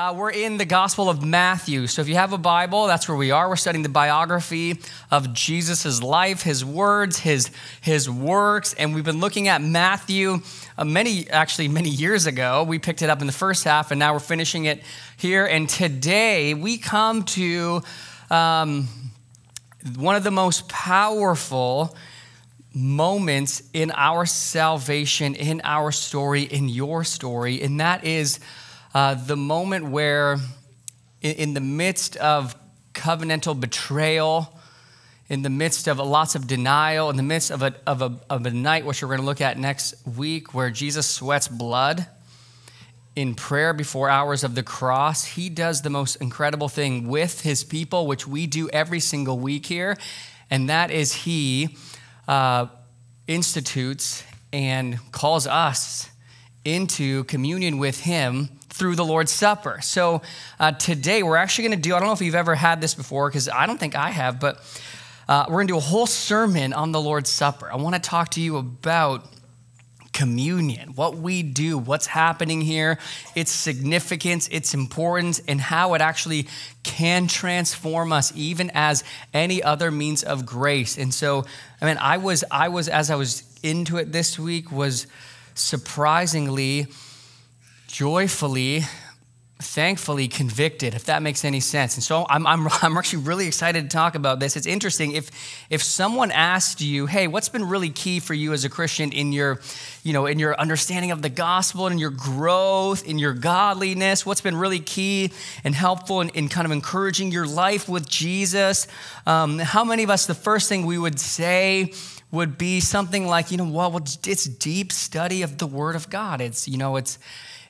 Uh, we're in the Gospel of Matthew. So if you have a Bible, that's where we are. We're studying the biography of Jesus' life, his words, his, his works. And we've been looking at Matthew uh, many, actually, many years ago. We picked it up in the first half, and now we're finishing it here. And today we come to um, one of the most powerful moments in our salvation, in our story, in your story, and that is uh, the moment where, in, in the midst of covenantal betrayal, in the midst of lots of denial, in the midst of a, of a, of a night, which we're going to look at next week, where Jesus sweats blood in prayer before hours of the cross, he does the most incredible thing with his people, which we do every single week here, and that is he uh, institutes and calls us into communion with him through the Lord's Supper. So uh, today we're actually going to do, I don't know if you've ever had this before, because I don't think I have, but uh, we're going to do a whole sermon on the Lord's Supper. I want to talk to you about communion, what we do, what's happening here, its significance, its importance, and how it actually can transform us even as any other means of grace. And so, I mean, I was, I was, as I was into it this week, was surprisingly joyfully, thankfully convicted, if that makes any sense. And so I'm, I'm, I'm actually really excited to talk about this. It's interesting. If, if someone asked you, hey, what's been really key for you as a Christian in your, you know, in your understanding of the gospel and your growth, in your godliness, what's been really key and helpful in, in kind of encouraging your life with Jesus, um, how many of us, the first thing we would say would be something like, you know, well, it's deep study of the Word of God. It's, you know, it's,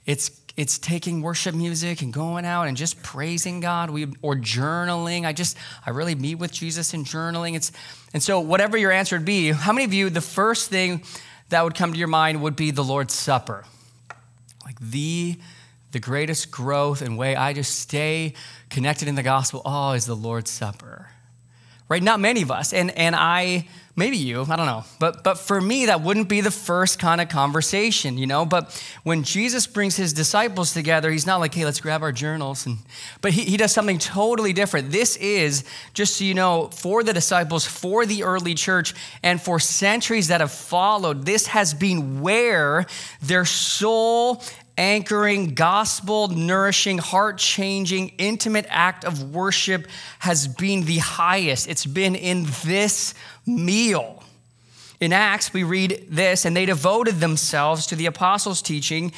it's it's taking worship music and going out and just praising God we, or journaling. I just, I really meet with Jesus in journaling. It's, and so, whatever your answer would be, how many of you, the first thing that would come to your mind would be the Lord's Supper? Like the, the greatest growth and way I just stay connected in the gospel, oh, is the Lord's Supper. Right? Not many of us. And, and I, maybe you, I don't know. But, but for me, that wouldn't be the first kind of conversation, you know? But when Jesus brings his disciples together, he's not like, hey, let's grab our journals. And, but he, he does something totally different. This is, just so you know, for the disciples, for the early church, and for centuries that have followed, this has been where their soul anchoring, gospel nourishing, heart changing, intimate act of worship has been the highest. It's been in this meal. In Acts, we read this, and they devoted themselves to the apostles' teaching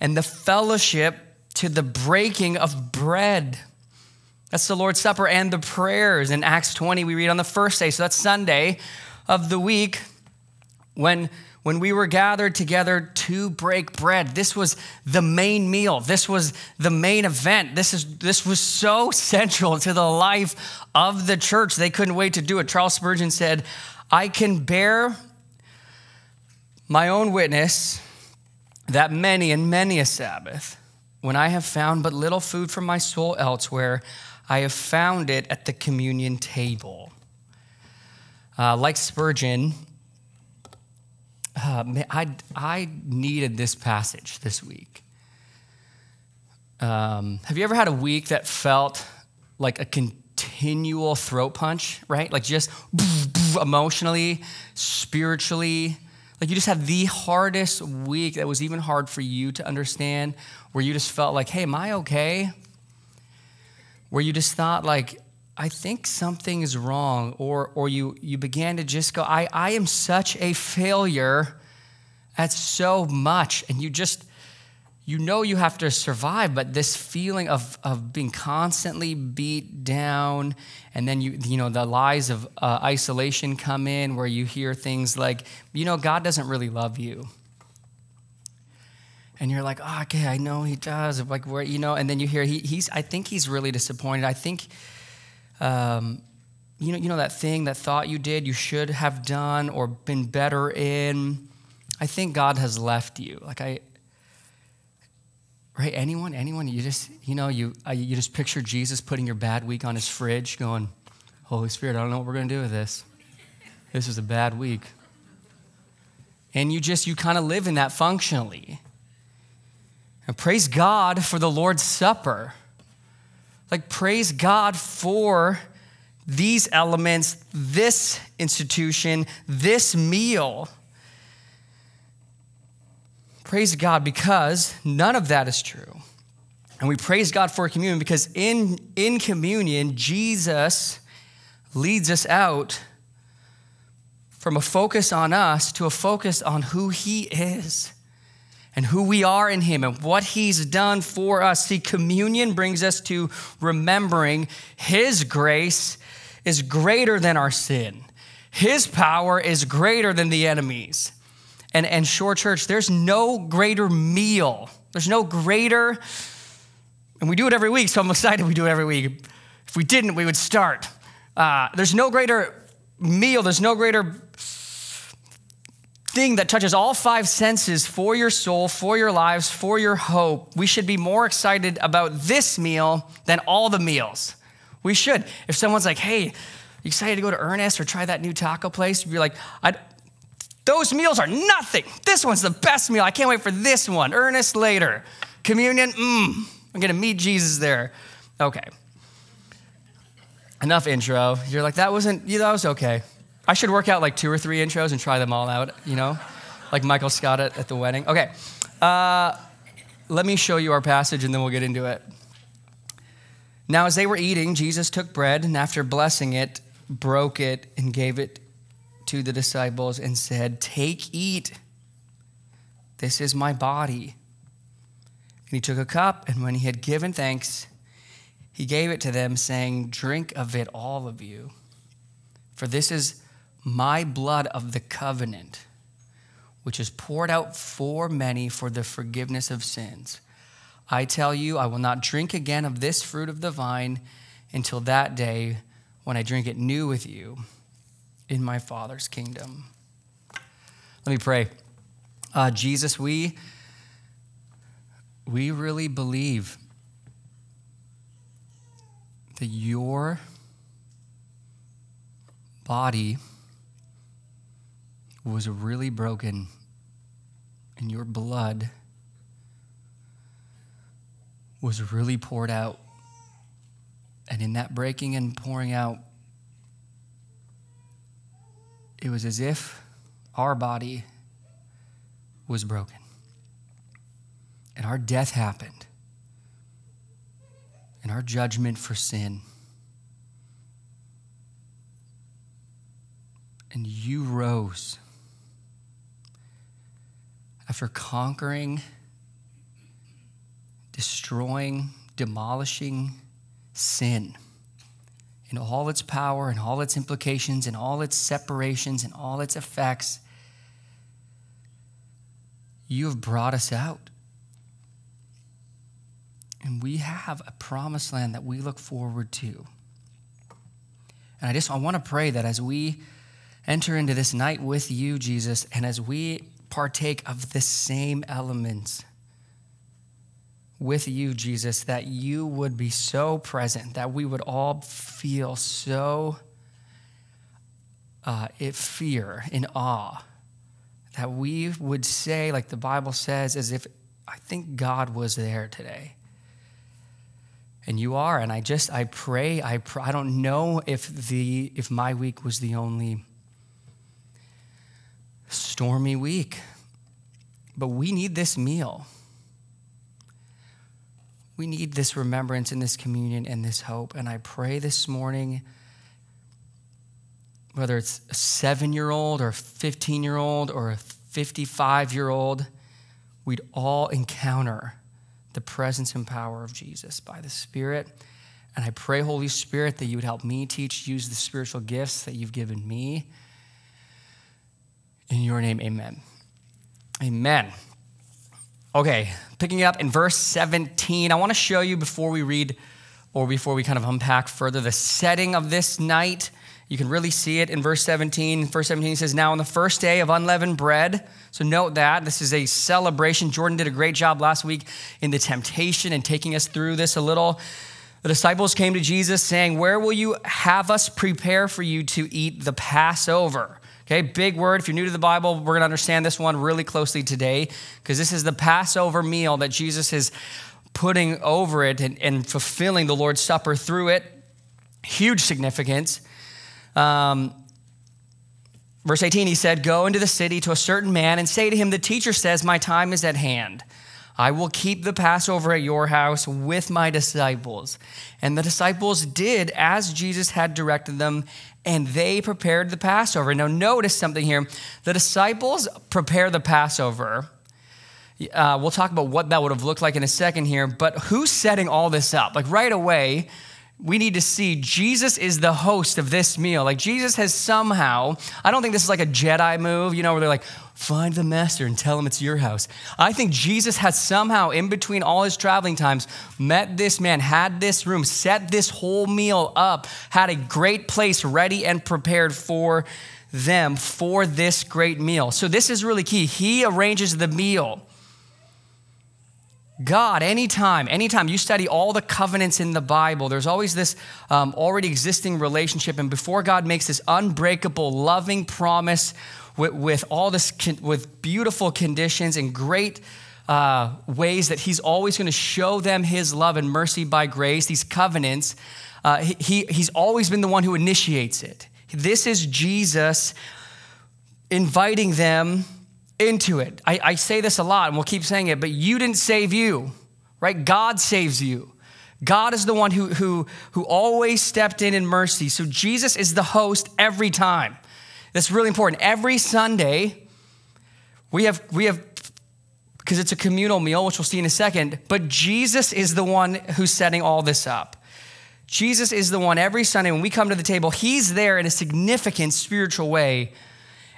and the fellowship to the breaking of bread. That's the Lord's Supper and the prayers. In Acts 20, we read on the first day, so that's Sunday of the week, when, when we were gathered together to break bread. This was the main meal. This was the main event. This, is, this was so central to the life of the church. They couldn't wait to do it. Charles Spurgeon said, I can bear my own witness that many and many a Sabbath, when I have found but little food for my soul elsewhere, I have found it at the communion table. Uh, like Spurgeon, uh, I, I needed this passage this week. Um, have you ever had a week that felt like a continual throat punch, right? Like just emotionally, spiritually. Like you just had the hardest week that was even hard for you to understand, where you just felt like, hey, am I okay? Where you just thought, like, I think something is wrong, or, or you, you began to just go, I, I am such a failure at so much. And you just, you know you have to survive, but this feeling of, of being constantly beat down, and then you, you know, the lies of uh, isolation come in where you hear things like, you know, God doesn't really love you. And you're like, oh, okay, I know he does. Like, where, you know, and then you hear he, he's, I think he's really disappointed. I think, um, you know, you know that thing, that thought you did, you should have done or been better in. I think God has left you. Like I, right? Anyone, anyone, you just, you know, you you just picture Jesus putting your bad week on his fridge, going, Holy Spirit, I don't know what we're gonna do with this. This is a bad week. And you just, you kind of live in that functionally. And praise God for the Lord's Supper. Like, praise God for these elements, this institution, this meal. Praise God because none of that is true. And we praise God for communion because in, in communion, Jesus leads us out from a focus on us to a focus on who He is and who we are in Him and what He's done for us. See, communion brings us to remembering His grace is greater than our sin, His power is greater than the enemy's. And, and Shore Church, there's no greater meal, there's no greater, and we do it every week, so I'm excited we do it every week. If we didn't, we would start. Uh, there's no greater meal, there's no greater thing that touches all five senses for your soul, for your lives, for your hope. We should be more excited about this meal than all the meals. We should. If someone's like, hey, you excited to go to Ernest or try that new taco place? You'd be like, those meals are nothing. This one's the best meal. I can't wait for this one. Ernest later. Communion, mmm, I'm gonna meet Jesus there. Okay. Enough intro. You're like, that wasn't, yeah, that was okay. I should work out like two or three intros and try them all out, you know, like Michael Scott at, at the wedding. Okay, uh, let me show you our passage and then we'll get into it. Now, as they were eating, Jesus took bread and after blessing it, broke it and gave it to the disciples and said, Take, eat. This is my body. And he took a cup, and when he had given thanks, he gave it to them, saying, Drink of it, all of you. For this is my blood of the covenant, which is poured out for many for the forgiveness of sins. I tell you, I will not drink again of this fruit of the vine until that day when I drink it new with you in my Father's kingdom. Let me pray. Uh, Jesus, we, we really believe that your body was really broken, and your blood was really poured out. And in that breaking and pouring out, it was as if our body was broken and our death happened and our judgment for sin. And you rose after conquering, destroying, demolishing sin in all its power and all its implications and all its separations and all its effects, you have brought us out. And we have a promised land that we look forward to. And I just I want to pray that as we enter into this night with you, Jesus, and as we partake of the same elements with you, Jesus, that you would be so present, that we would all feel so uh, fear, in awe, that we would say, like the Bible says, as if I think God was there today. And you are, and I just I pray I pr- I don't know if the if my week was the only stormy week. But we need this meal. We need this remembrance and this communion and this hope. And I pray this morning, whether it's a seven year old or a 15 year old or a 55 year old, we'd all encounter the presence and power of Jesus by the Spirit. And I pray, Holy Spirit, that you would help me teach, use the spiritual gifts that you've given me. In your name, amen. Amen. Okay, picking up in verse 17, I want to show you before we read or before we kind of unpack further the setting of this night. You can really see it in verse 17. Verse 17 says, Now on the first day of unleavened bread, so note that this is a celebration. Jordan did a great job last week in the temptation and taking us through this a little. The disciples came to Jesus saying, Where will you have us prepare for you to eat the Passover? Okay, big word. If you're new to the Bible, we're going to understand this one really closely today because this is the Passover meal that Jesus is putting over it and, and fulfilling the Lord's Supper through it. Huge significance. Um, verse 18, he said, Go into the city to a certain man and say to him, The teacher says, My time is at hand. I will keep the Passover at your house with my disciples. And the disciples did as Jesus had directed them, and they prepared the Passover. Now, notice something here. The disciples prepare the Passover. Uh, we'll talk about what that would have looked like in a second here, but who's setting all this up? Like right away, we need to see Jesus is the host of this meal. Like Jesus has somehow, I don't think this is like a Jedi move, you know, where they're like, find the master and tell him it's your house. I think Jesus has somehow, in between all his traveling times, met this man, had this room, set this whole meal up, had a great place ready and prepared for them for this great meal. So this is really key. He arranges the meal. God, anytime, anytime you study all the covenants in the Bible, there's always this um, already existing relationship. And before God makes this unbreakable, loving promise with, with all this, with beautiful conditions and great uh, ways that He's always going to show them His love and mercy by grace, these covenants, uh, he, He's always been the one who initiates it. This is Jesus inviting them into it. I, I say this a lot and we'll keep saying it, but you didn't save you, right? God saves you. God is the one who, who, who always stepped in in mercy. So Jesus is the host every time. That's really important. Every Sunday, we have, we have, because it's a communal meal, which we'll see in a second, but Jesus is the one who's setting all this up. Jesus is the one every Sunday when we come to the table, he's there in a significant spiritual way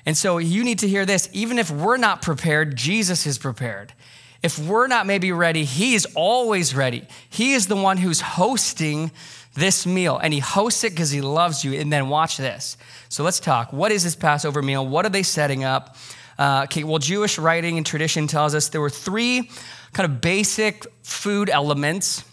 and so you need to hear this. Even if we're not prepared, Jesus is prepared. If we're not maybe ready, He is always ready. He is the one who's hosting this meal, and He hosts it because He loves you. And then watch this. So let's talk. What is this Passover meal? What are they setting up? Uh, okay, well, Jewish writing and tradition tells us there were three kind of basic food elements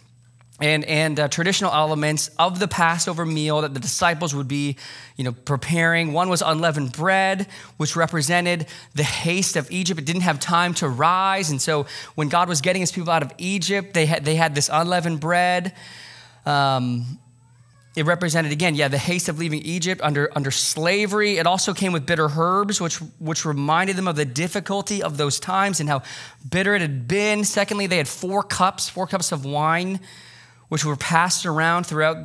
and, and uh, traditional elements of the Passover meal that the disciples would be, you know, preparing. One was unleavened bread, which represented the haste of Egypt. It didn't have time to rise, and so when God was getting His people out of Egypt, they had they had this unleavened bread. Um, it represented again, yeah, the haste of leaving Egypt under under slavery. It also came with bitter herbs, which which reminded them of the difficulty of those times and how bitter it had been. Secondly, they had four cups, four cups of wine which were passed around throughout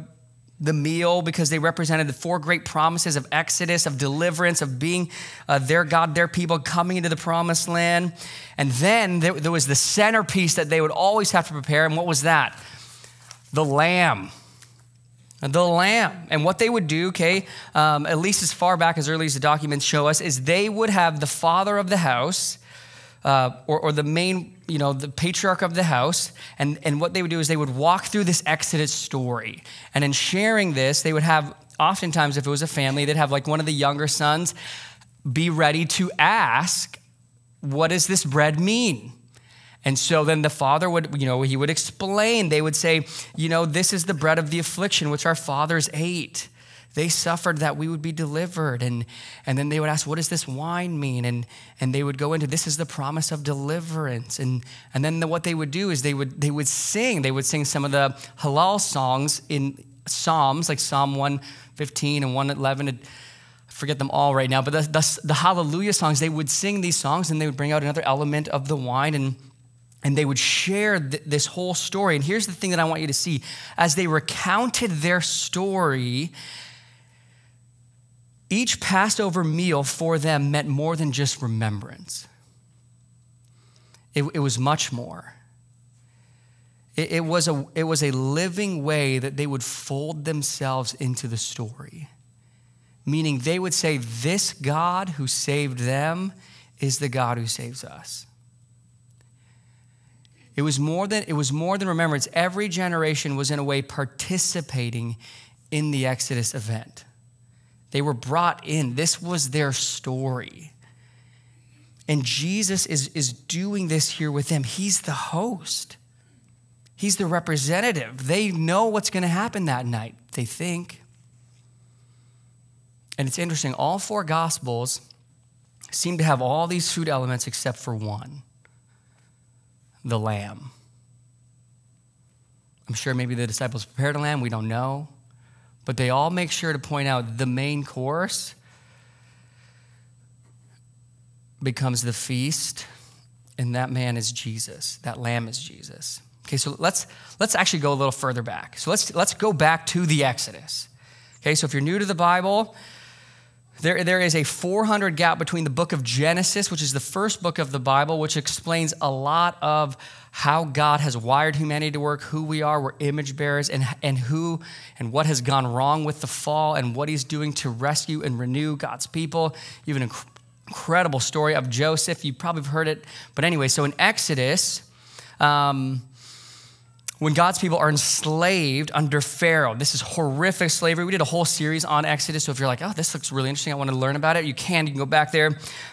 the meal because they represented the four great promises of Exodus, of deliverance, of being uh, their God, their people coming into the promised land. And then there, there was the centerpiece that they would always have to prepare. And what was that? The lamb the lamb. And what they would do, okay, um, at least as far back as early as the documents show us, is they would have the father of the house uh, or, or, the main, you know, the patriarch of the house. And, and what they would do is they would walk through this Exodus story. And in sharing this, they would have, oftentimes, if it was a family, they'd have like one of the younger sons be ready to ask, What does this bread mean? And so then the father would, you know, he would explain. They would say, You know, this is the bread of the affliction which our fathers ate. They suffered that we would be delivered. And, and then they would ask, What does this wine mean? And, and they would go into this is the promise of deliverance. And, and then the, what they would do is they would, they would sing. They would sing some of the Hallel songs in Psalms, like Psalm 115 and 111. I forget them all right now, but the, the, the Hallelujah songs, they would sing these songs and they would bring out another element of the wine. And and they would share th- this whole story. And here's the thing that I want you to see as they recounted their story, each Passover meal for them meant more than just remembrance, it, it was much more. It, it, was a, it was a living way that they would fold themselves into the story, meaning they would say, This God who saved them is the God who saves us. It was more than, it was more than remembrance. Every generation was, in a way, participating in the Exodus event. They were brought in. This was their story. And Jesus is, is doing this here with them. He's the host, He's the representative. They know what's going to happen that night, they think. And it's interesting, all four gospels seem to have all these food elements except for one the lamb. I'm sure maybe the disciples prepared a lamb, we don't know. But they all make sure to point out the main course becomes the feast, and that man is Jesus. That lamb is Jesus. Okay, so let's let's actually go a little further back. So let's let's go back to the Exodus. Okay, so if you're new to the Bible, there, there is a 400 gap between the book of Genesis, which is the first book of the Bible, which explains a lot of how God has wired humanity to work, who we are, we're image bearers, and, and who and what has gone wrong with the fall, and what he's doing to rescue and renew God's people. You have an inc- incredible story of Joseph. You probably have heard it. But anyway, so in Exodus, um, when God's people are enslaved under Pharaoh. This is horrific slavery. We did a whole series on Exodus. So if you're like, oh, this looks really interesting, I want to learn about it, you can. You can go back there.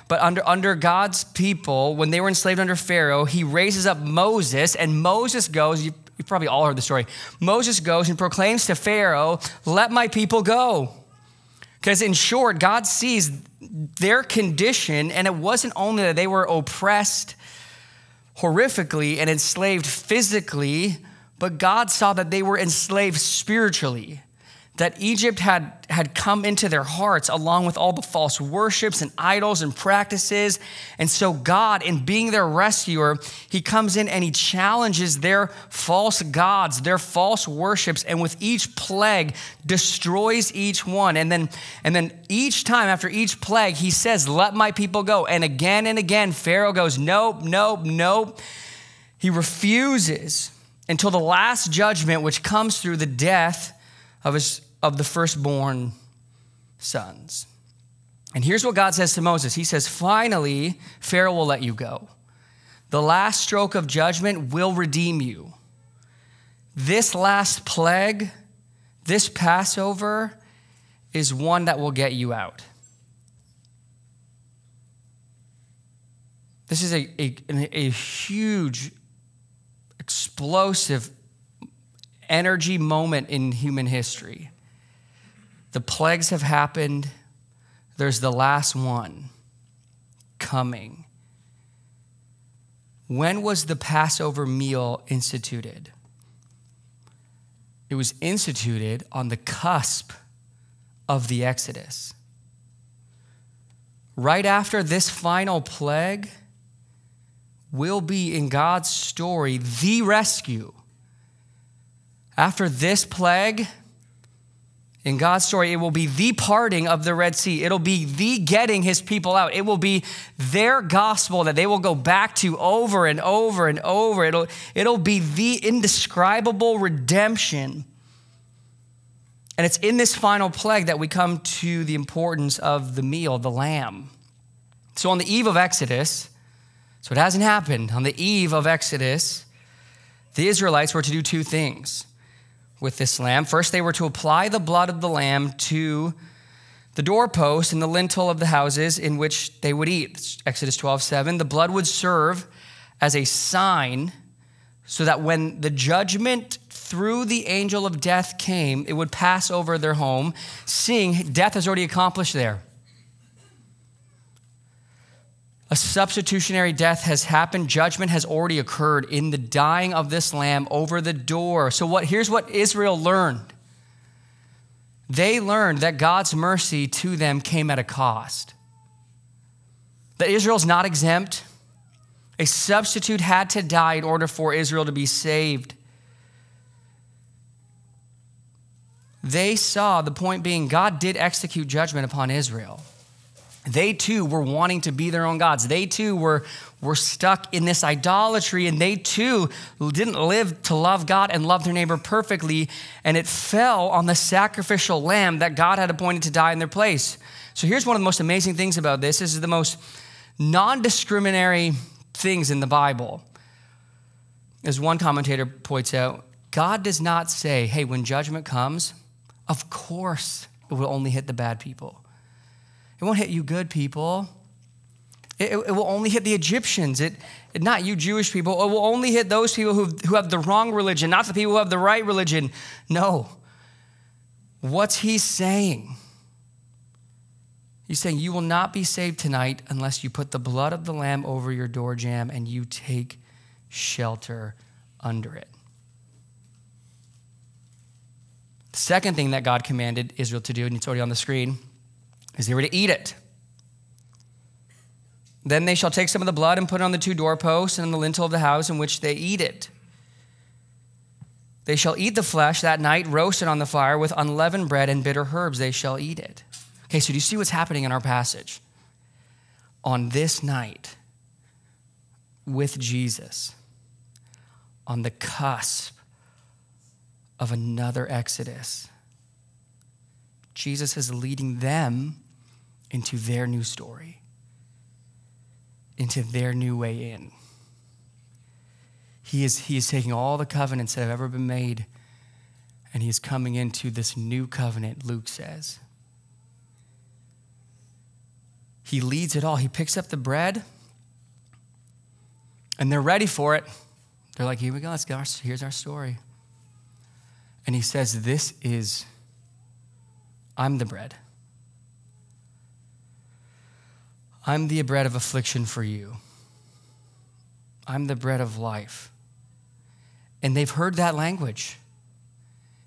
But under, under God's people, when they were enslaved under Pharaoh, he raises up Moses, and Moses goes, you, you probably all heard the story. Moses goes and proclaims to Pharaoh, let my people go. Because in short, God sees their condition, and it wasn't only that they were oppressed horrifically and enslaved physically, but God saw that they were enslaved spiritually, that Egypt had, had come into their hearts along with all the false worships and idols and practices. And so, God, in being their rescuer, He comes in and He challenges their false gods, their false worships, and with each plague, destroys each one. And then, and then each time after each plague, He says, Let my people go. And again and again, Pharaoh goes, Nope, nope, nope. He refuses until the last judgment, which comes through the death of, his, of the firstborn sons. And here's what God says to Moses He says, Finally, Pharaoh will let you go. The last stroke of judgment will redeem you. This last plague, this Passover, is one that will get you out. This is a, a, a huge explosive energy moment in human history. The plagues have happened, there's the last one coming. When was the Passover meal instituted? It was instituted on the cusp of the Exodus. Right after this final plague, will be in God's story the rescue. After this plague, in God's story, it will be the parting of the Red Sea. It'll be the getting his people out. It will be their gospel that they will go back to over and over and over. It'll, it'll be the indescribable redemption. And it's in this final plague that we come to the importance of the meal, the lamb. So on the eve of Exodus, so it hasn't happened. On the eve of Exodus, the Israelites were to do two things with this lamb. First, they were to apply the blood of the lamb to the doorpost and the lintel of the houses in which they would eat. Exodus 12, 7. The blood would serve as a sign so that when the judgment through the angel of death came, it would pass over their home, seeing death has already accomplished there. A substitutionary death has happened. Judgment has already occurred in the dying of this lamb over the door. So what here's what Israel learned. They learned that God's mercy to them came at a cost. That Israel's not exempt. A substitute had to die in order for Israel to be saved. They saw the point being God did execute judgment upon Israel. They too were wanting to be their own gods. They too were, were stuck in this idolatry, and they too didn't live to love God and love their neighbor perfectly. And it fell on the sacrificial lamb that God had appointed to die in their place. So here's one of the most amazing things about this this is the most non discriminatory things in the Bible. As one commentator points out, God does not say, hey, when judgment comes, of course it will only hit the bad people. It won't hit you good people. It, it, will only hit the Egyptians. It, it, not you Jewish people. It will only hit those people who, who have the wrong religion, not the people who have the right religion. No. What's he saying? He's saying, You will not be saved tonight unless you put the blood of the Lamb over your door jamb and you take shelter under it. The second thing that God commanded Israel to do, and it's already on the screen, is they were to eat it. Then they shall take some of the blood and put it on the two doorposts and on the lintel of the house in which they eat it. They shall eat the flesh that night, roasted on the fire with unleavened bread and bitter herbs. They shall eat it. Okay, so do you see what's happening in our passage? On this night, with Jesus, on the cusp of another Exodus, Jesus is leading them into their new story, into their new way in. He is, he is taking all the covenants that have ever been made and he is coming into this new covenant, Luke says. He leads it all. He picks up the bread and they're ready for it. They're like, here we go, let's. Here's our story. And he says, This is, I'm the bread. I'm the bread of affliction for you. I'm the bread of life. And they've heard that language.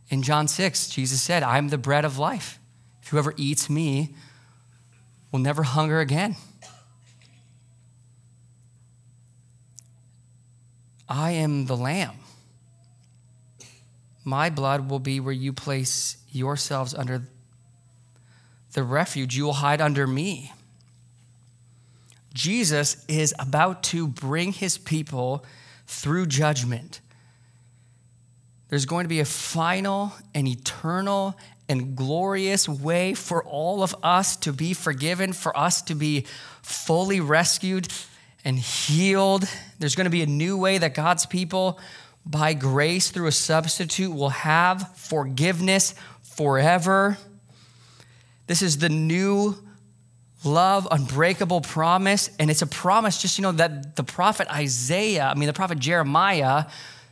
In John 6, Jesus said, I'm the bread of life. Whoever eats me will never hunger again. I am the lamb. My blood will be where you place yourselves under the refuge. You will hide under me. Jesus is about to bring his people through judgment. There's going to be a final and eternal and glorious way for all of us to be forgiven, for us to be fully rescued and healed. There's going to be a new way that God's people, by grace through a substitute, will have forgiveness forever. This is the new love, unbreakable promise. And it's a promise, just, you know, that the prophet Isaiah, I mean, the prophet Jeremiah,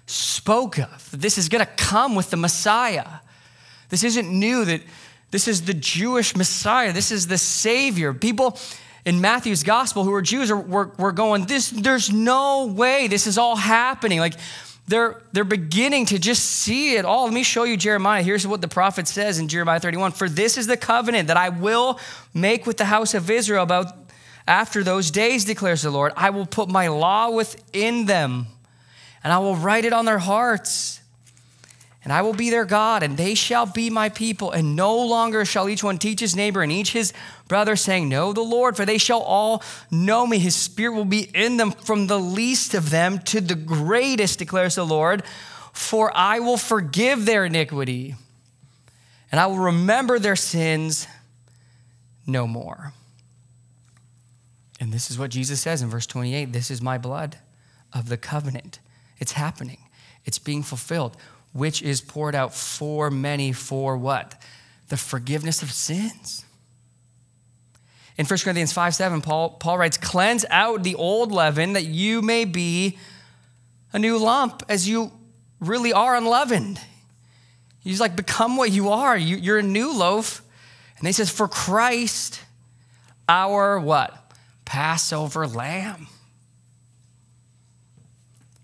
spoke of. This is going to come with the Messiah. This isn't new, that this is the Jewish Messiah. This is the Savior. People in Matthew's gospel who are Jews were, were going, this, there's no way this is all happening. Like they're, they're beginning to just see it all. Let me show you Jeremiah. Here's what the prophet says in Jeremiah 31 For this is the covenant that I will make with the house of Israel about after those days, declares the Lord. I will put my law within them and I will write it on their hearts. And I will be their God, and they shall be my people. And no longer shall each one teach his neighbor and each his brother, saying, Know the Lord, for they shall all know me. His spirit will be in them from the least of them to the greatest, declares the Lord. For I will forgive their iniquity, and I will remember their sins no more. And this is what Jesus says in verse 28 This is my blood of the covenant it's happening, it's being fulfilled, which is poured out for many for what? The forgiveness of sins. In 1 Corinthians 5 7, Paul, Paul writes, Cleanse out the old leaven that you may be a new lump as you really are unleavened. He's like, Become what you are. You, you're a new loaf. And he says, For Christ, our what? Passover lamb.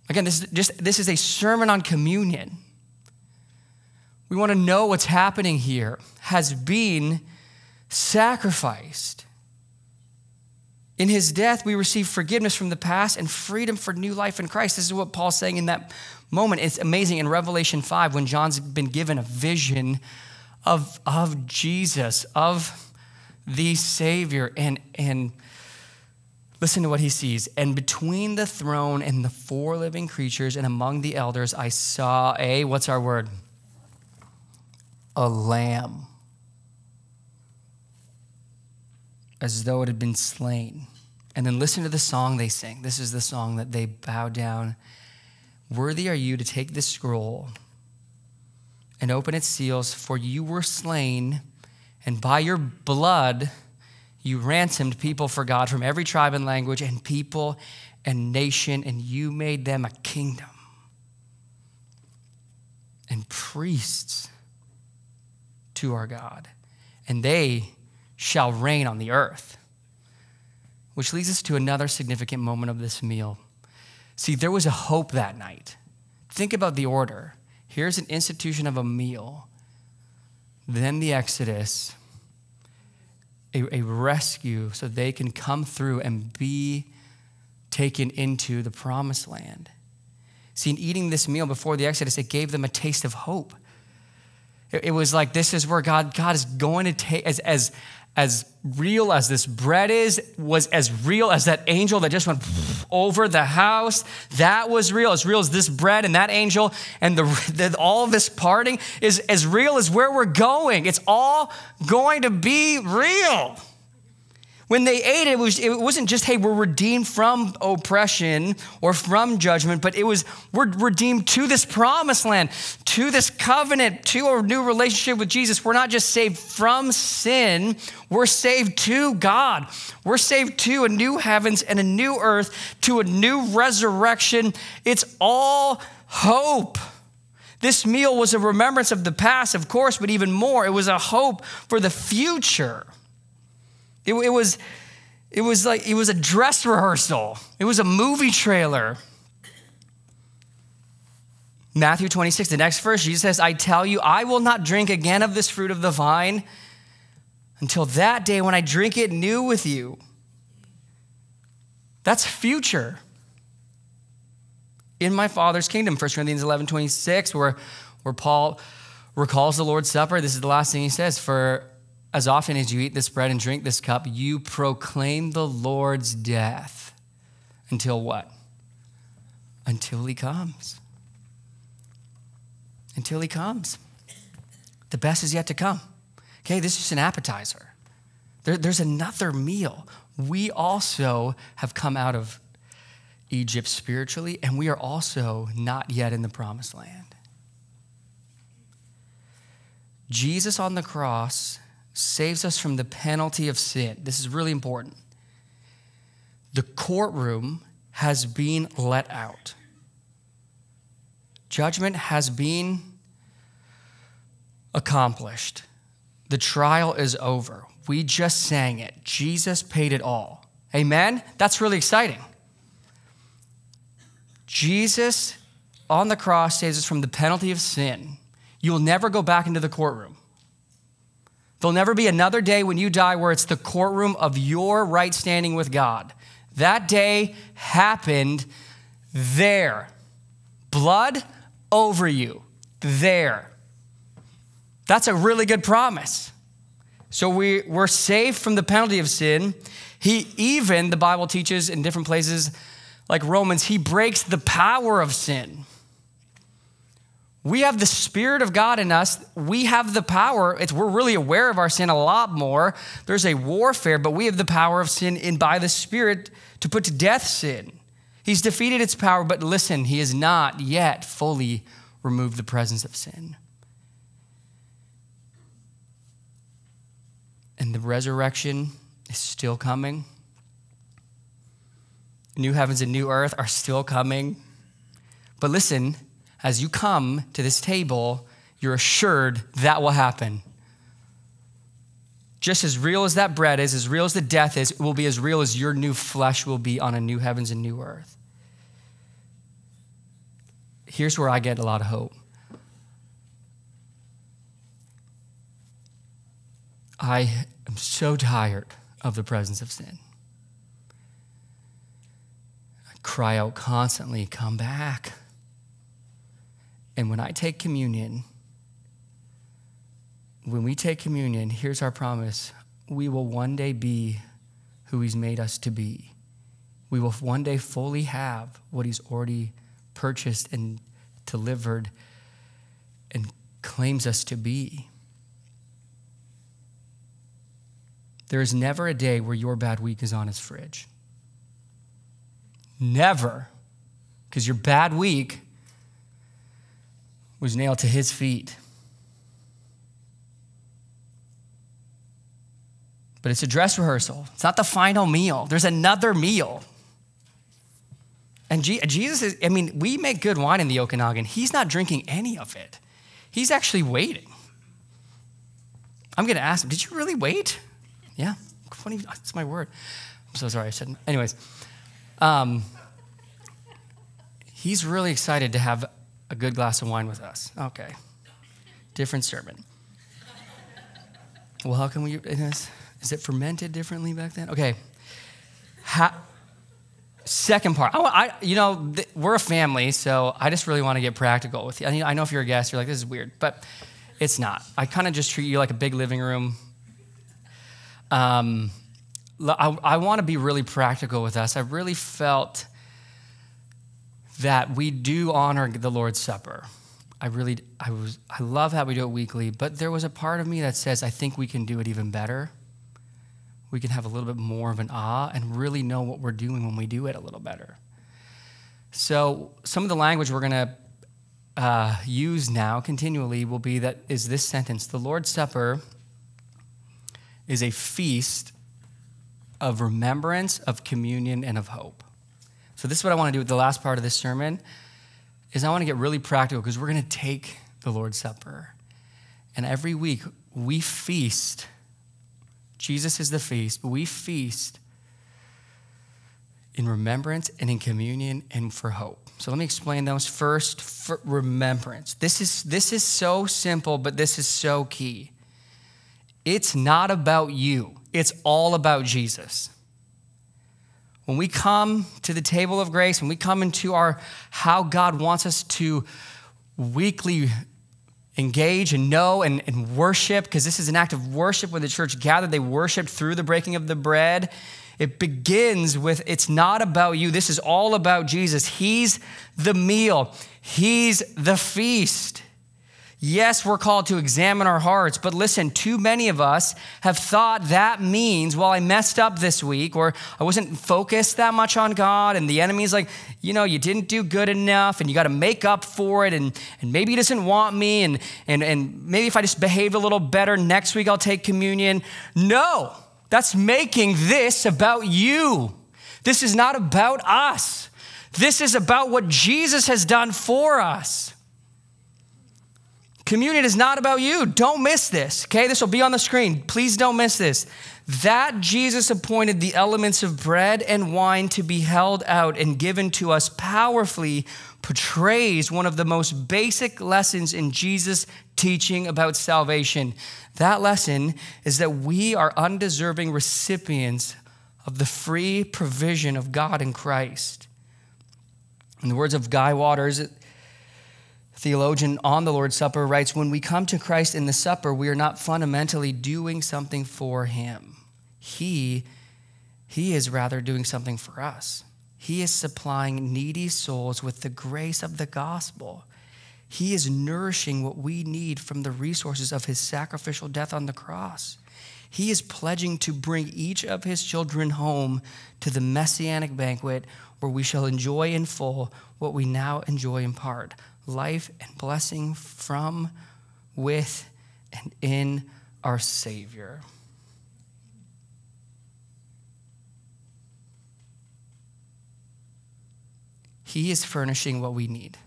Again, this is just this is a sermon on communion. We want to know what's happening here has been sacrificed. In his death, we receive forgiveness from the past and freedom for new life in Christ. This is what Paul's saying in that moment. It's amazing in Revelation 5 when John's been given a vision of, of Jesus, of the Savior, and, and Listen to what he sees. And between the throne and the four living creatures and among the elders, I saw a, what's our word? A lamb. As though it had been slain. And then listen to the song they sing. This is the song that they bow down. Worthy are you to take this scroll and open its seals, for you were slain, and by your blood, you ransomed people for God from every tribe and language and people and nation, and you made them a kingdom and priests to our God. And they shall reign on the earth. Which leads us to another significant moment of this meal. See, there was a hope that night. Think about the order. Here's an institution of a meal, then the Exodus, a, a rescue so they can come through and be taken into the promised land. See, in eating this meal before the Exodus, it gave them a taste of hope. It, it was like this is where God, God is going to take, as, as, as real as this bread is, was as real as that angel that just went over the house. That was real, as real as this bread and that angel and the, the, all this parting is as real as where we're going. It's all going to be real. When they ate it, was, it wasn't just, hey, we're redeemed from oppression or from judgment, but it was, we're redeemed to this promised land, to this covenant, to a new relationship with Jesus. We're not just saved from sin, we're saved to God. We're saved to a new heavens and a new earth, to a new resurrection. It's all hope. This meal was a remembrance of the past, of course, but even more, it was a hope for the future. It, it, was, it was like it was a dress rehearsal. It was a movie trailer. Matthew 26, the next verse, Jesus says, I tell you, I will not drink again of this fruit of the vine until that day when I drink it new with you. That's future. In my Father's kingdom, 1 Corinthians 11, 26, where, where Paul recalls the Lord's Supper, this is the last thing he says, For as often as you eat this bread and drink this cup, you proclaim the Lord's death until what? Until he comes. Until he comes. The best is yet to come. Okay, this is an appetizer. There, there's another meal. We also have come out of Egypt spiritually, and we are also not yet in the promised land. Jesus on the cross saves us from the penalty of sin. This is really important. The courtroom has been let out, judgment has been accomplished. The trial is over. We just sang it. Jesus paid it all. Amen? That's really exciting. Jesus on the cross saves us from the penalty of sin. You'll never go back into the courtroom. There'll never be another day when you die where it's the courtroom of your right standing with God. That day happened there. Blood over you, there. That's a really good promise. So we, we're saved from the penalty of sin. He even, the Bible teaches in different places, like Romans, he breaks the power of sin. We have the Spirit of God in us. We have the power. It's, we're really aware of our sin a lot more. There's a warfare, but we have the power of sin in by the Spirit to put to death sin. He's defeated its power, but listen, he has not yet fully removed the presence of sin. And the resurrection is still coming. New heavens and new earth are still coming. But listen, as you come to this table, you're assured that will happen. Just as real as that bread is, as real as the death is, it will be as real as your new flesh will be on a new heavens and new earth. Here's where I get a lot of hope. I am so tired of the presence of sin. I cry out constantly, come back. And when I take communion, when we take communion, here's our promise we will one day be who He's made us to be. We will one day fully have what He's already purchased and delivered and claims us to be. There is never a day where your bad week is on His fridge. Never. Because your bad week was nailed to his feet. But it's a dress rehearsal. It's not the final meal. There's another meal. And Jesus is, I mean, we make good wine in the Okanagan. He's not drinking any of it. He's actually waiting. I'm going to ask him, Did you really wait? Yeah, funny. That's my word. I'm so sorry I said. Anyways, um, he's really excited to have a good glass of wine with us. Okay, different sermon. Well, how can we? Is, is it fermented differently back then? Okay. Ha, second part, I, I, you know, th- we're a family, so I just really want to get practical with you. I, I know if you're a guest, you're like, this is weird, but it's not. I kind of just treat you like a big living room. Um, I, I want to be really practical with us. I really felt that we do honor the Lord's Supper. I really, I was, I love how we do it weekly, but there was a part of me that says I think we can do it even better. We can have a little bit more of an awe and really know what we're doing when we do it a little better. So some of the language we're going to uh, use now continually will be that is this sentence: the Lord's Supper is a feast of remembrance, of communion, and of hope. So this is what I want to do with the last part of this sermon is I want to get really practical because we're going to take the Lord's Supper. And every week we feast. Jesus is the feast, but we feast in remembrance and in communion and for hope. So let me explain those first. For remembrance. This is this is so simple, but this is so key. It's not about you. It's all about Jesus. When we come to the table of grace, when we come into our how God wants us to weekly engage and know and, and worship, because this is an act of worship when the church gathered, they worshiped through the breaking of the bread. It begins with it's not about you. This is all about Jesus. He's the meal, He's the feast. Yes, we're called to examine our hearts, but listen, too many of us have thought that means, well, I messed up this week, or I wasn't focused that much on God, and the enemy's like, you know, you didn't do good enough, and you got to make up for it, and, and maybe he doesn't want me, and, and, and maybe if I just behave a little better, next week I'll take communion. No, that's making this about you. This is not about us. This is about what Jesus has done for us. Communion is not about you. Don't miss this, okay? This will be on the screen. Please don't miss this. That Jesus appointed the elements of bread and wine to be held out and given to us powerfully portrays one of the most basic lessons in Jesus' teaching about salvation. That lesson is that we are undeserving recipients of the free provision of God in Christ. In the words of Guy Waters, theologian on the Lord's Supper, writes When we come to Christ in the supper, we are not fundamentally doing something for him. He, he is rather doing something for us. He is supplying needy souls with the grace of the gospel. He is nourishing what we need from the resources of his sacrificial death on the cross. He is pledging to bring each of his children home to the messianic banquet where we shall enjoy in full what we now enjoy in part life and blessing from, with, and in our Savior. He is furnishing what we need.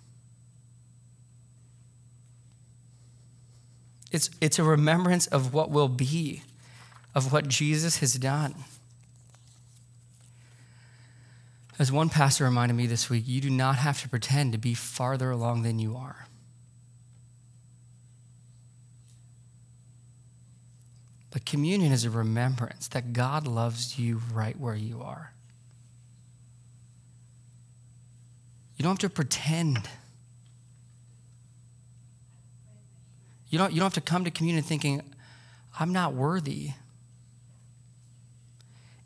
It's, it's a remembrance of what will be, of what Jesus has done. As one pastor reminded me this week, you do not have to pretend to be farther along than you are. But communion is a remembrance that God loves you right where you are. You don't have to pretend. You don't, you don't have to come to communion thinking, I'm not worthy.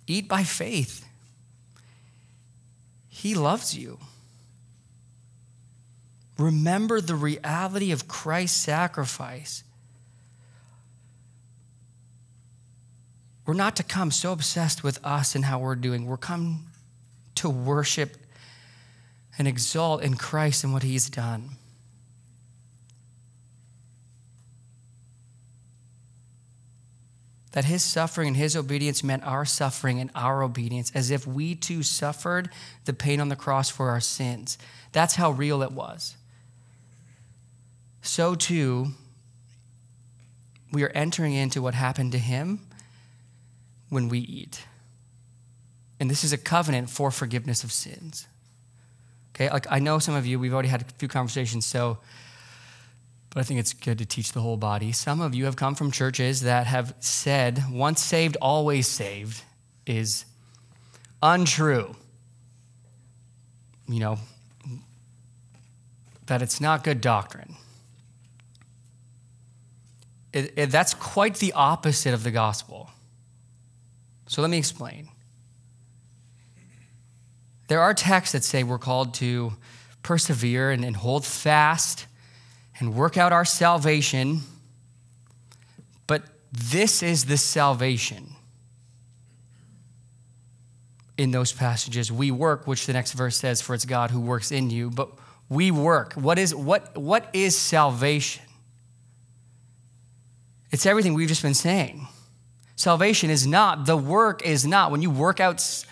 Eat by faith. He loves you. Remember the reality of Christ's sacrifice. We're not to come so obsessed with us and how we're doing. We're come to worship and exalt in Christ and what he's done. That his suffering and his obedience meant our suffering and our obedience, as if we too suffered the pain on the cross for our sins. That's how real it was. So too, we are entering into what happened to him when we eat. And this is a covenant for forgiveness of sins. Okay, like I know some of you, we've already had a few conversations, so, but I think it's good to teach the whole body. Some of you have come from churches that have said, once saved, always saved is untrue. You know, that it's not good doctrine. It, it, that's quite the opposite of the gospel. So let me explain. There are texts that say we're called to persevere and, and hold fast and work out our salvation, but this is the salvation in those passages. We work, which the next verse says, for it's God who works in you, but we work. What is, what, what is salvation? It's everything we've just been saying. Salvation is not, the work is not, when you work out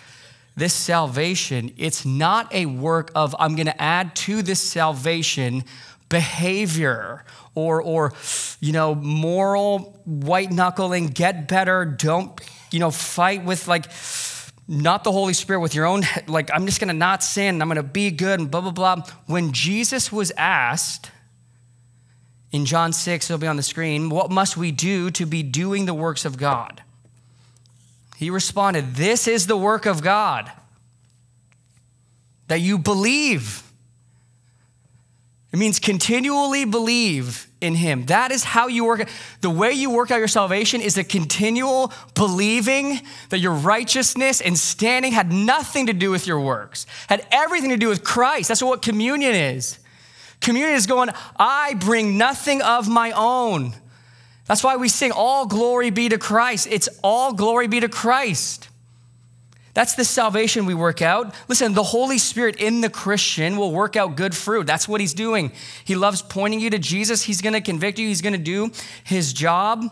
this salvation, it's not a work of, I'm going to add to this salvation behavior or, or, you know, moral white knuckling, get better, don't, you know, fight with like, not the Holy Spirit, with your own, like, I'm just to not sin, I'm to be good, and blah, blah, blah. When Jesus was asked, in John 6, it'll be on the screen. What must we do to be doing the works of God? He responded, This is the work of God, that you believe. It means continually believe in Him. That is how you work. The way you work out your salvation is a continual believing that your righteousness and standing had nothing to do with your works, had everything to do with Christ. That's what communion is. Communion is going, I bring nothing of my own. That's why we sing, All glory be to Christ. It's all glory be to Christ. That's the salvation we work out. Listen, the Holy Spirit in the Christian will work out good fruit. That's what He's doing. He loves pointing you to Jesus. He's going to convict you, He's going to do His job.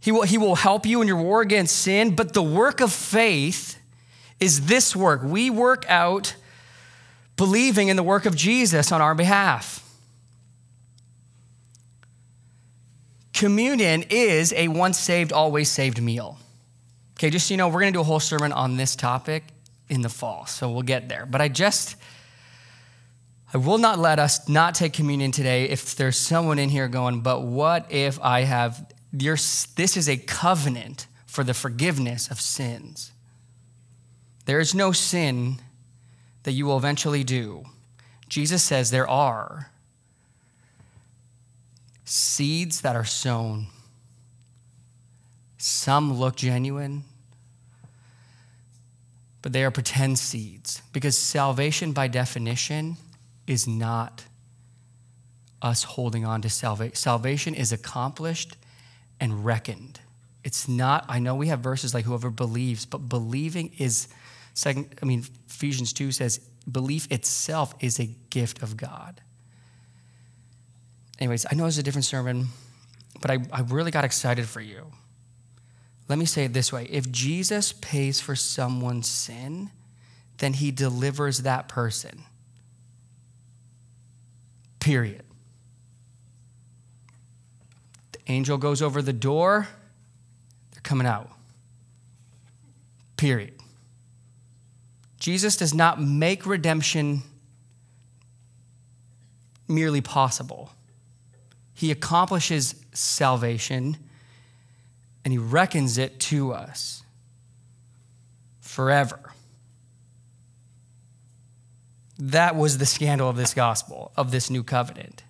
He will, he will help you in your war against sin. But the work of faith is this work. We work out believing in the work of Jesus on our behalf. Communion is a once saved, always saved meal. Okay, just so you know, we're going to do a whole sermon on this topic in the fall, so we'll get there. But I just, I will not let us not take communion today if there's someone in here going, but what if I have, your, this is a covenant for the forgiveness of sins. There is no sin that you will eventually do. Jesus says there are seeds that are sown. Some look genuine, but they are pretend seeds because salvation, by definition, is not us holding on to salvation. Salvation is accomplished and reckoned. It's not, I know we have verses like whoever believes, but believing is Second, I mean, Ephesians 2 says belief itself is a gift of God. Anyways, I know it's a different sermon, but I, I really got excited for you. Let me say it this way if Jesus pays for someone's sin, then he delivers that person. Period. The angel goes over the door, they're coming out. Period. Jesus does not make redemption merely possible. He accomplishes salvation and he reckons it to us forever. That was the scandal of this gospel, of this new covenant.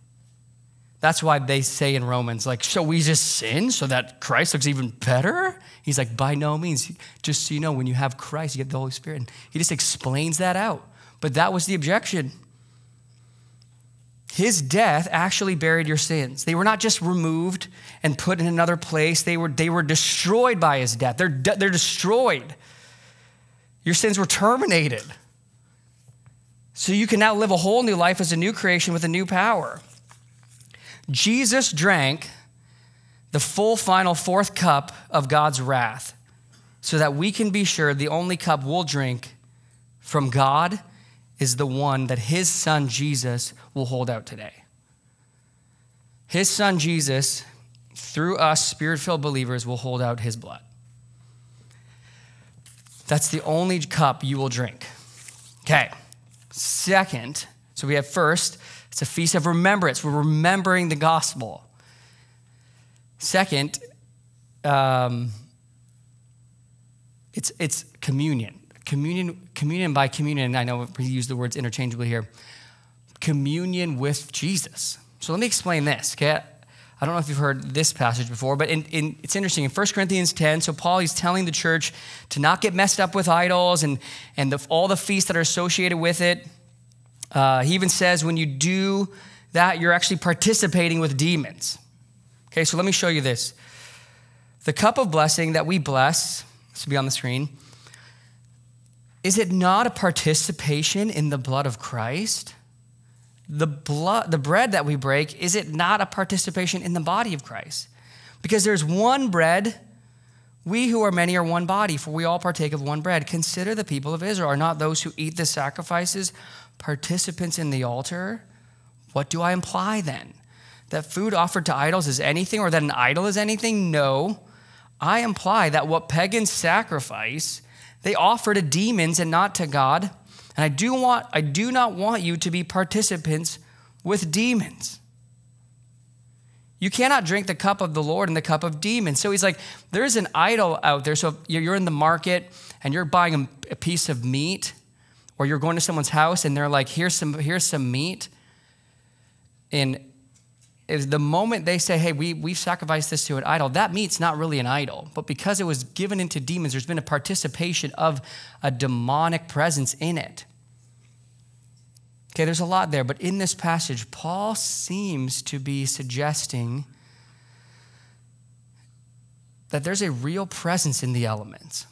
That's why they say in Romans, like, so we just sin so that Christ looks even better? He's like, by no means. Just so you know, when you have Christ, you get the Holy Spirit. And he just explains that out. But that was the objection. His death actually buried your sins. They were not just removed and put in another place, they were, they were destroyed by his death. They're, they're destroyed. Your sins were terminated. So you can now live a whole new life as a new creation with a new power. Jesus drank the full final fourth cup of God's wrath so that we can be sure the only cup we'll drink from God is the one that his son Jesus will hold out today. His son Jesus, through us spirit filled believers, will hold out his blood. That's the only cup you will drink. Okay. Second, so we have first, it's a feast of remembrance. We're remembering the gospel. Second, um, it's, it's communion. Communion, communion by communion, I know we use the words interchangeably here. Communion with Jesus. So let me explain this, okay? I don't know if you've heard this passage before, but in, in, it's interesting. In 1 Corinthians 10, so Paul, he's telling the church to not get messed up with idols and, and the, all the feasts that are associated with it. Uh, he even says when you do that, you're actually participating with demons. Okay, so let me show you this. The cup of blessing that we bless, this will be on the screen, is it not a participation in the blood of Christ? the blood, the bread that we break, is it not a participation in the body of Christ? Because there's one bread. We who are many are one body, for we all partake of one bread. Consider the people of Israel. Are not those who eat the sacrifices participants in the altar? What do I imply then? That food offered to idols is anything, or that an idol is anything? No. I imply that what pagans sacrifice, they offer to demons and not to God. And I do want I do not want you to be participants with demons. You cannot drink the cup of the Lord and the cup of demons. So he's like, there's an idol out there. So you're in the market and you're buying a piece of meat, or you're going to someone's house and they're like, here's some, here's some meat. And if the moment they say, hey, we, we've sacrificed this to an idol, that meat's not really an idol. But because it was given into demons, there's been a participation of a demonic presence in it. Okay, there's a lot there, but in this passage, Paul seems to be suggesting that there's a real presence in the elements,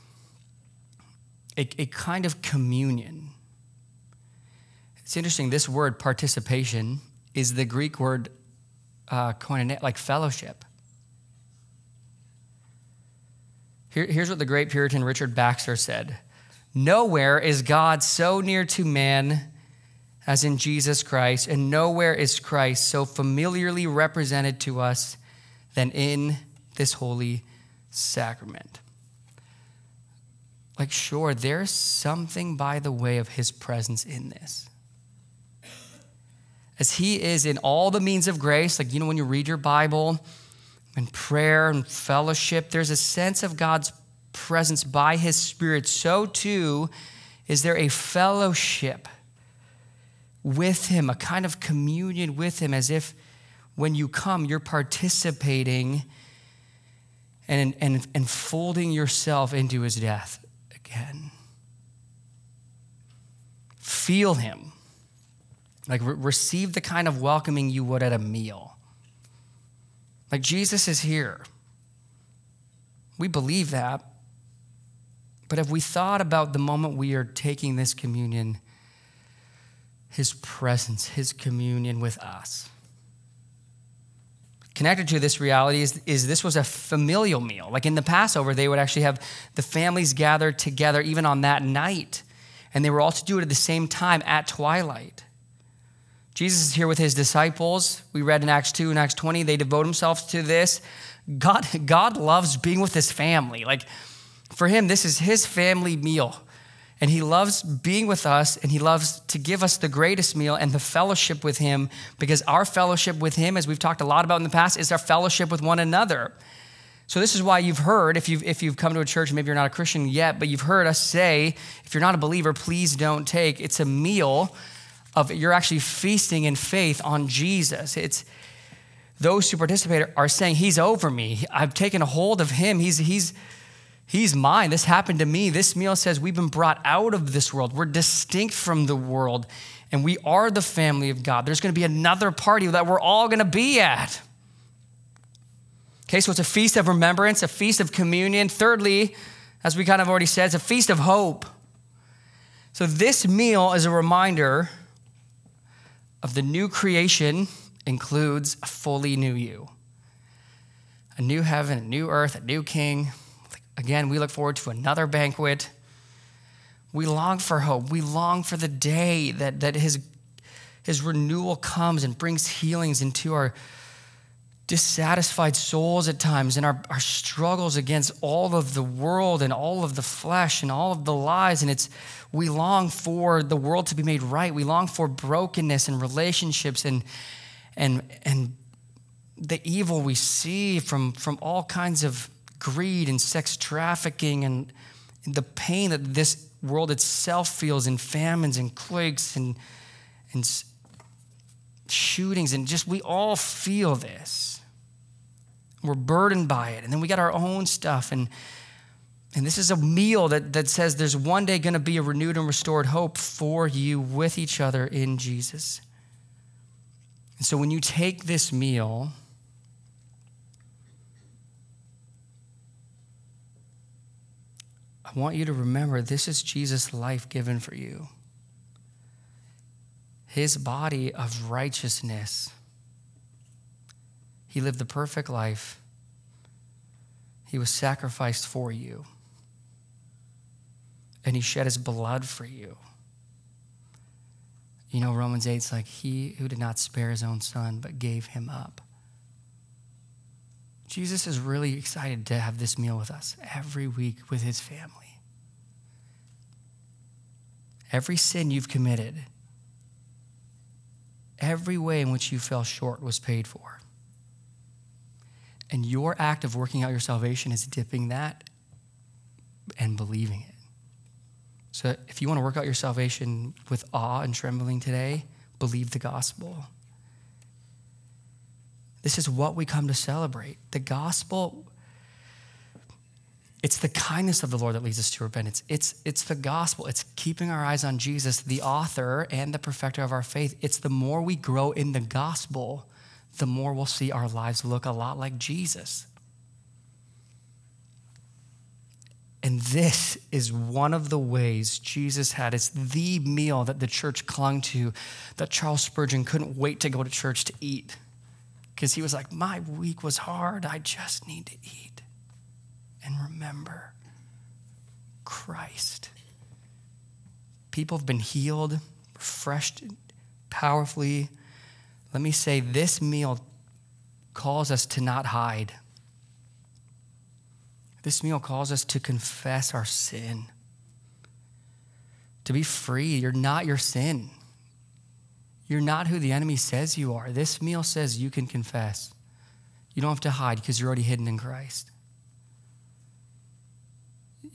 a, a kind of communion. It's interesting, this word participation is the Greek word uh, like fellowship. Here, here's what the great Puritan Richard Baxter said Nowhere is God so near to man as in Jesus Christ, and nowhere is Christ so familiarly represented to us than in this holy sacrament. Like, sure, there's something by the way of his presence in this. As he is in all the means of grace, like, you know, when you read your Bible and prayer and fellowship, there's a sense of God's presence by his Spirit. So, too, is there a fellowship with Him, a kind of communion with Him, as if when you come, you're participating and, and, and folding yourself into His death again. Feel Him. Like, re- receive the kind of welcoming you would at a meal. Like, Jesus is here. We believe that. But have we thought about the moment we are taking this communion? his presence, his communion with us. Connected to this reality is, is this was a familial meal. Like in the Passover, they would actually have the families gathered together even on that night. And they were all to do it at the same time at twilight. Jesus is here with his disciples. We read in Acts 2 and Acts 20, they devote themselves to this. God, God loves being with his family. Like for him, this is his family meal. And he loves being with us and he loves to give us the greatest meal and the fellowship with him because our fellowship with him, as we've talked a lot about in the past, is our fellowship with one another. So, this is why you've heard, if you've, if you've come to a church, maybe you're not a Christian yet, but you've heard us say, if you're not a believer, please don't take. It's a meal of you're actually feasting in faith on Jesus. It's those who participate are saying, He's over me. I've taken a hold of Him. He's, he's, He's mine. This happened to me. This meal says we've been brought out of this world. We're distinct from the world, and we are the family of God. There's going to be another party that we're all going to be at. Okay, so it's a feast of remembrance, a feast of communion. Thirdly, as we kind of already said, it's a feast of hope. So this meal is a reminder of the new creation includes a fully new you. A new heaven, a new earth, a new king. Again, we look forward to another banquet. We long for hope. We long for the day that, that his, his renewal comes and brings healings into our, dissatisfied souls at times and our, our struggles against all of the world and all of the flesh and all of the lies. And it's, we long for the world to be made right. We long for brokenness and relationships and, and, and the evil we see from, from all kinds of greed and sex trafficking and the pain that this world itself feels in famines and quakes and, and shootings. And just we all feel this. We're burdened by it. And then we got our own stuff. And and this is a meal that, that says there's one day going to be a renewed and restored hope for you with each other in jesus and so when you take this meal I want you to remember this is Jesus' life given for you. His body of righteousness. He lived the perfect life. He was sacrificed for you. And he shed his blood for you. You know, Romans 8 is like, He who did not spare his own son, but gave him up. Jesus is really excited to have this meal with us every week with his family. Every sin you've committed, every way in which you fell short was paid for. And your act of working out your salvation is dipping that and believing it. So if you want to work out your salvation with awe and trembling today, believe the gospel. This is what we come to celebrate. The gospel it's the kindness of the Lord that leads us to repentance. It's, it's the gospel. It's keeping our eyes on Jesus, the author and the perfecter of our faith. It's the more we grow in the gospel, the more we'll see our lives look a lot like Jesus. And this is one of the ways Jesus had. It's the meal that the church clung to, that Charles Spurgeon couldn't wait to go to church to eat. Because he was like, My week was hard. I just need to eat and remember Christ. People have been healed, refreshed powerfully. Let me say this meal calls us to not hide. This meal calls us to confess our sin, to be free. You're not your sin. You're not who the enemy says you are. This meal says you can confess. You don't have to hide because you're already hidden in Christ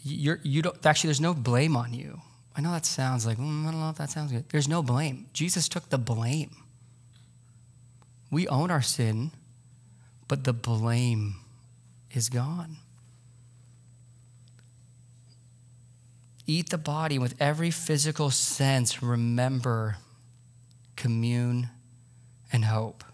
you're, you don't, actually, there's no blame on you. I know that sounds like, mm, I don't know if that sounds good. There's no blame. Jesus took the blame. We own our sin, but the blame is gone. Eat the body with every physical sense. Remember, commune, and hope.